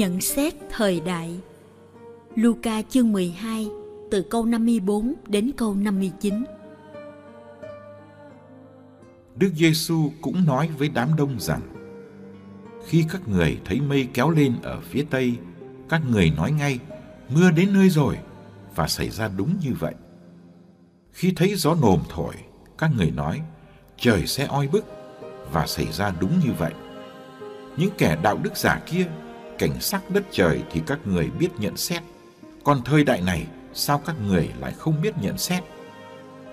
Nhận xét thời đại. Luca chương 12 từ câu 54 đến câu 59 Đức Giêsu cũng nói với đám đông rằng, Khi các người thấy mây kéo lên ở phía tây, Các người nói ngay, Mưa đến nơi rồi Và xảy ra đúng như vậy. Khi thấy gió nồm thổi, Các người nói, Trời sẽ oi bức Và xảy ra đúng như vậy. Những kẻ đạo đức giả kia cảnh sắc đất trời thì các người biết nhận xét. Còn thời đại này, sao các người lại không biết nhận xét?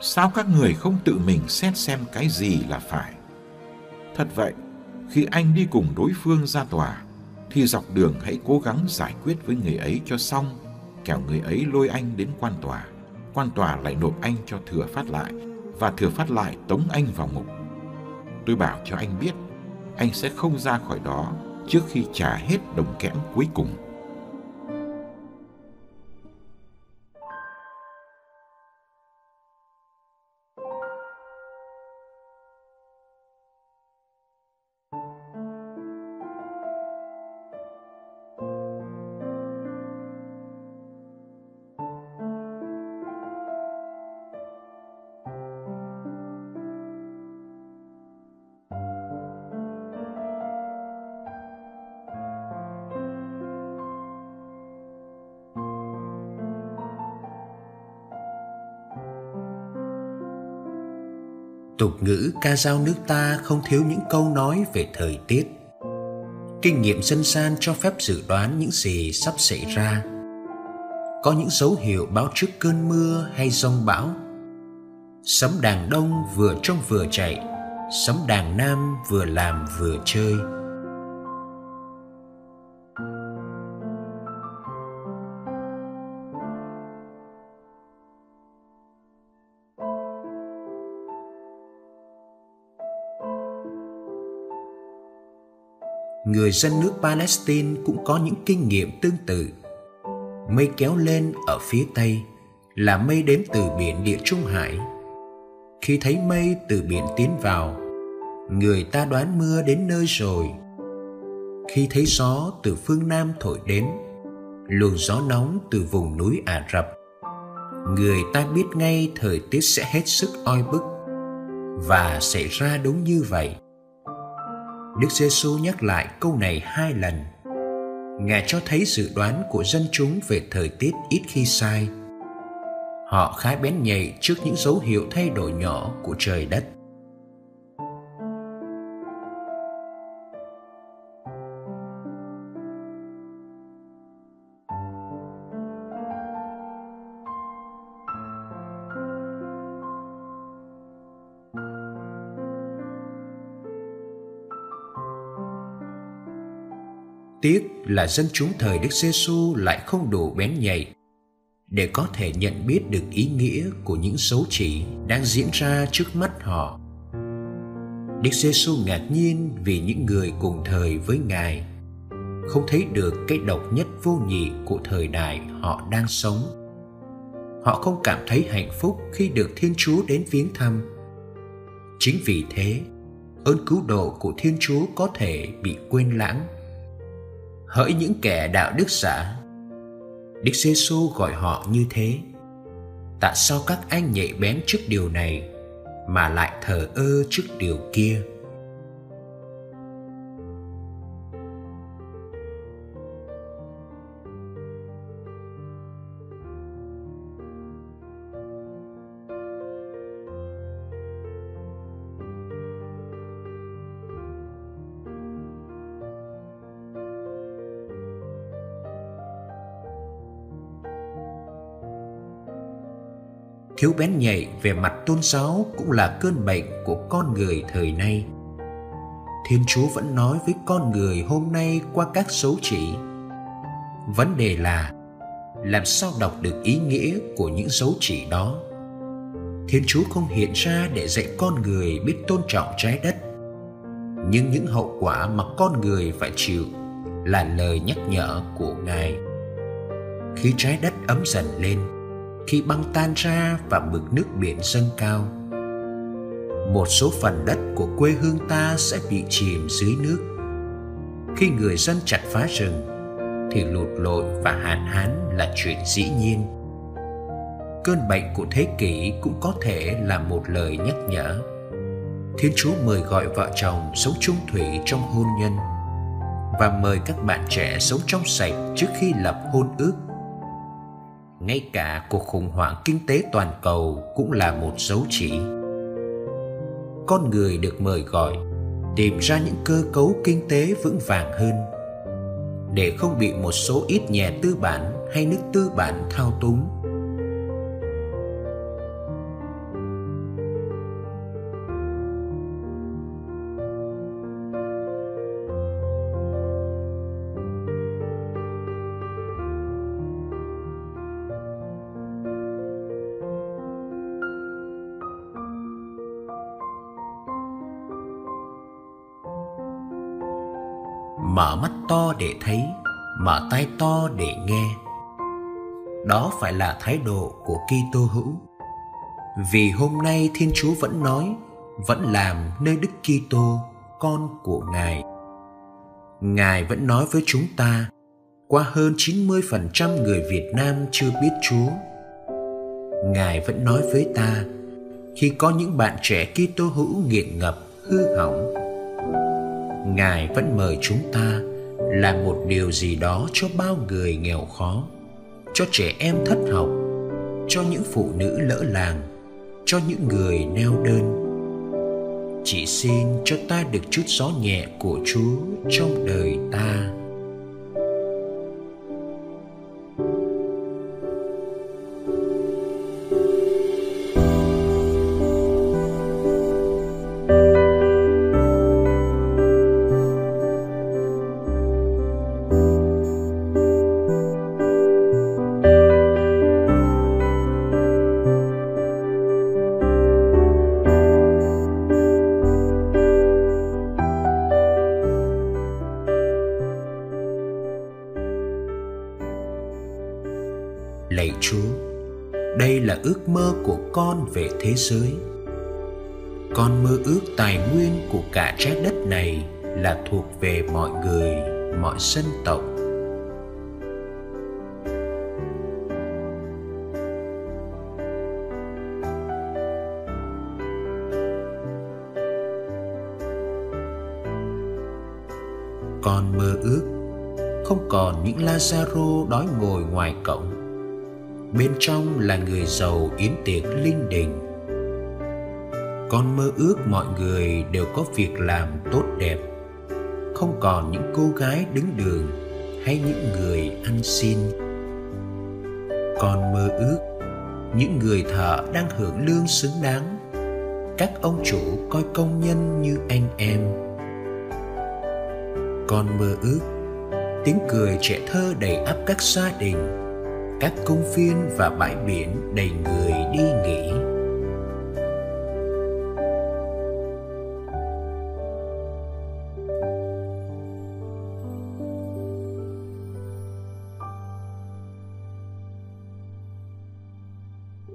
Sao các người không tự mình xét xem cái gì là phải? Thật vậy, khi anh đi cùng đối phương ra tòa, thì dọc đường hãy cố gắng giải quyết với người ấy cho xong, kẻo người ấy lôi anh đến quan tòa. Quan tòa lại nộp anh cho thừa phát lại, và thừa phát lại tống anh vào ngục. Tôi bảo cho anh biết, anh sẽ không ra khỏi đó trước khi trả hết đồng kẽm cuối cùng. Tục ngữ ca dao nước ta không thiếu những câu nói về thời tiết. Kinh nghiệm dân gian cho phép dự đoán những gì sắp xảy ra. Có những dấu hiệu báo trước cơn mưa hay rông bão. Sấm đàn đông vừa trông vừa chạy, sấm đàn nam vừa làm vừa chơi. Người dân nước Palestine cũng có những kinh nghiệm tương tự. Mây kéo lên ở phía tây là mây đến từ biển Địa Trung Hải. Khi thấy mây từ biển tiến vào, người ta đoán mưa đến nơi rồi. Khi thấy gió từ phương Nam thổi đến, luồng gió nóng từ vùng núi Ả Rập, người ta biết ngay thời tiết sẽ hết sức oi bức và xảy ra đúng như vậy Đức Giêsu nhắc lại câu này hai lần. Ngài cho thấy dự đoán của dân chúng về thời tiết ít khi sai. Họ khá bén nhạy trước những dấu hiệu thay đổi nhỏ của trời đất. Tiếc là dân chúng thời Đức Giêsu lại không đủ bén nhạy để có thể nhận biết được ý nghĩa của những dấu chỉ đang diễn ra trước mắt họ. Đức Giêsu ngạc nhiên vì những người cùng thời với Ngài không thấy được cái độc nhất vô nhị của thời đại họ đang sống. Họ không cảm thấy hạnh phúc khi được Thiên Chúa đến viếng thăm. Chính vì thế, ơn cứu độ của Thiên Chúa có thể bị quên lãng hỡi những kẻ đạo đức giả. Đức giê xu gọi họ như thế. Tại sao các anh nhạy bén trước điều này mà lại thờ ơ trước điều kia? Thiếu bén nhạy về mặt tôn giáo cũng là cơn bệnh của con người thời nay. Thiên chúa vẫn nói với con người hôm nay qua các dấu chỉ. Vấn đề là, làm sao đọc được ý nghĩa của những dấu chỉ đó? Thiên chúa không hiện ra để dạy con người biết tôn trọng trái đất. Nhưng những hậu quả mà con người phải chịu là lời nhắc nhở của ngài. Khi trái đất ấm dần lên khi băng tan ra và mực nước biển dâng cao. Một số phần đất của quê hương ta sẽ bị chìm dưới nước. Khi người dân chặt phá rừng, thì lụt lội và hạn hán là chuyện dĩ nhiên. Cơn bệnh của thế kỷ cũng có thể là một lời nhắc nhở. Thiên chúa mời gọi vợ chồng sống chung thủy trong hôn nhân và mời các bạn trẻ sống trong sạch trước khi lập hôn ước ngay cả cuộc khủng hoảng kinh tế toàn cầu cũng là một dấu chỉ. Con người được mời gọi, tìm ra những cơ cấu kinh tế vững vàng hơn. Để không bị một số ít nhà tư bản hay nước tư bản thao túng mở mắt to để thấy, mở tai to để nghe. Đó phải là thái độ của Kitô hữu. Vì hôm nay Thiên Chúa vẫn nói, vẫn làm nơi Đức Kitô, con của Ngài. Ngài vẫn nói với chúng ta, qua hơn 90% người Việt Nam chưa biết Chúa. Ngài vẫn nói với ta, khi có những bạn trẻ Kitô hữu nghiện ngập, hư hỏng ngài vẫn mời chúng ta làm một điều gì đó cho bao người nghèo khó, cho trẻ em thất học, cho những phụ nữ lỡ làng, cho những người neo đơn. Chỉ xin cho ta được chút gió nhẹ của chúa trong đời ta. Là ước mơ của con về thế giới. Con mơ ước tài nguyên của cả trái đất này là thuộc về mọi người, mọi dân tộc. Con mơ ước không còn những Lazaro đói ngồi ngoài cổng bên trong là người giàu yến tiệc linh đình. Con mơ ước mọi người đều có việc làm tốt đẹp. Không còn những cô gái đứng đường hay những người ăn xin. Con mơ ước những người thợ đang hưởng lương xứng đáng. Các ông chủ coi công nhân như anh em. Con mơ ước tiếng cười trẻ thơ đầy ắp các gia đình các công viên và bãi biển đầy người đi nghỉ.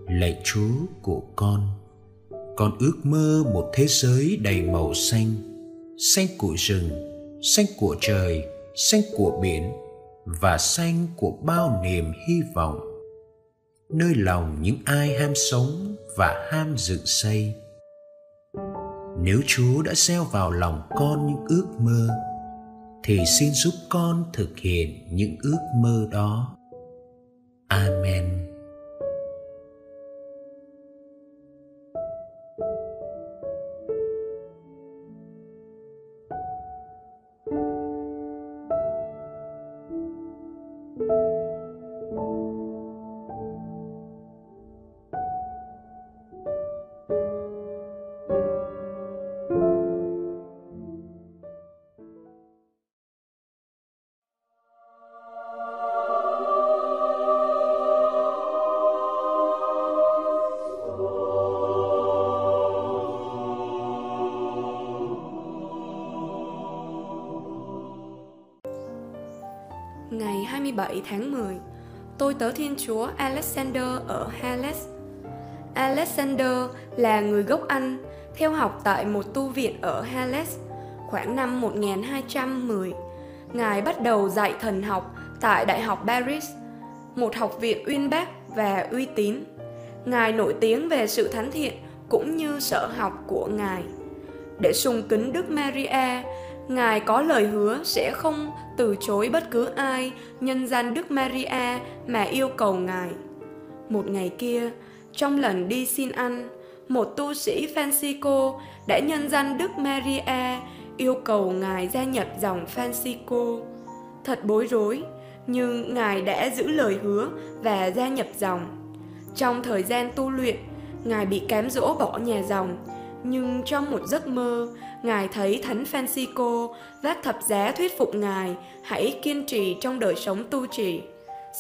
Lạy chúa của con con ước mơ một thế giới đầy màu xanh xanh của rừng, xanh của trời, xanh của biển và xanh của bao niềm hy vọng. Nơi lòng những ai ham sống và ham dựng xây. Nếu chúa đã gieo vào lòng con những ước mơ, thì xin giúp con thực hiện những ước mơ đó. Amen. Ngày 27 tháng 10, tôi tớ Thiên Chúa Alexander ở Hales. Alexander là người gốc Anh, theo học tại một tu viện ở Hales khoảng năm 1210. Ngài bắt đầu dạy thần học tại Đại học Paris, một học viện uyên bác và uy tín. Ngài nổi tiếng về sự thánh thiện cũng như sở học của Ngài. Để sùng kính Đức Maria, Ngài có lời hứa sẽ không từ chối bất cứ ai nhân danh Đức Maria mà yêu cầu Ngài. Một ngày kia, trong lần đi xin ăn, một tu sĩ Francisco đã nhân danh Đức Maria yêu cầu Ngài gia nhập dòng Francisco. Thật bối rối, nhưng Ngài đã giữ lời hứa và gia nhập dòng. Trong thời gian tu luyện, Ngài bị cám dỗ bỏ nhà dòng, nhưng trong một giấc mơ, Ngài thấy Thánh Francisco vác thập giá thuyết phục Ngài hãy kiên trì trong đời sống tu trì.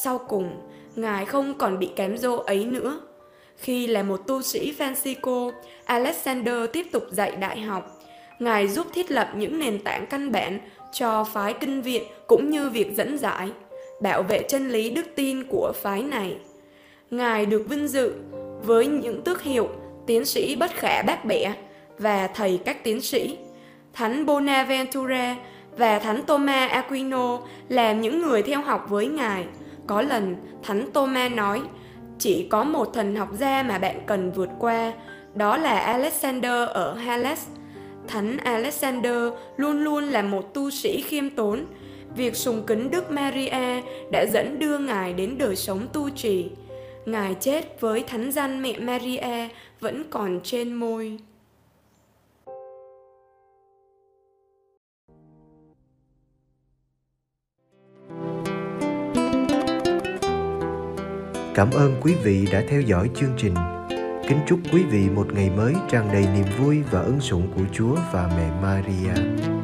Sau cùng, Ngài không còn bị kém dỗ ấy nữa. Khi là một tu sĩ Francisco, Alexander tiếp tục dạy đại học. Ngài giúp thiết lập những nền tảng căn bản cho phái kinh viện cũng như việc dẫn giải, bảo vệ chân lý đức tin của phái này. Ngài được vinh dự với những tước hiệu tiến sĩ bất khả bác bẻ và thầy các tiến sĩ. Thánh Bonaventura và Thánh Thomas Aquino là những người theo học với Ngài. Có lần, Thánh Thomas nói, chỉ có một thần học gia mà bạn cần vượt qua, đó là Alexander ở Hales. Thánh Alexander luôn luôn là một tu sĩ khiêm tốn. Việc sùng kính Đức Maria đã dẫn đưa Ngài đến đời sống tu trì. Ngài chết với thánh danh mẹ Maria vẫn còn trên môi. Cảm ơn quý vị đã theo dõi chương trình. Kính chúc quý vị một ngày mới tràn đầy niềm vui và ân sủng của Chúa và mẹ Maria.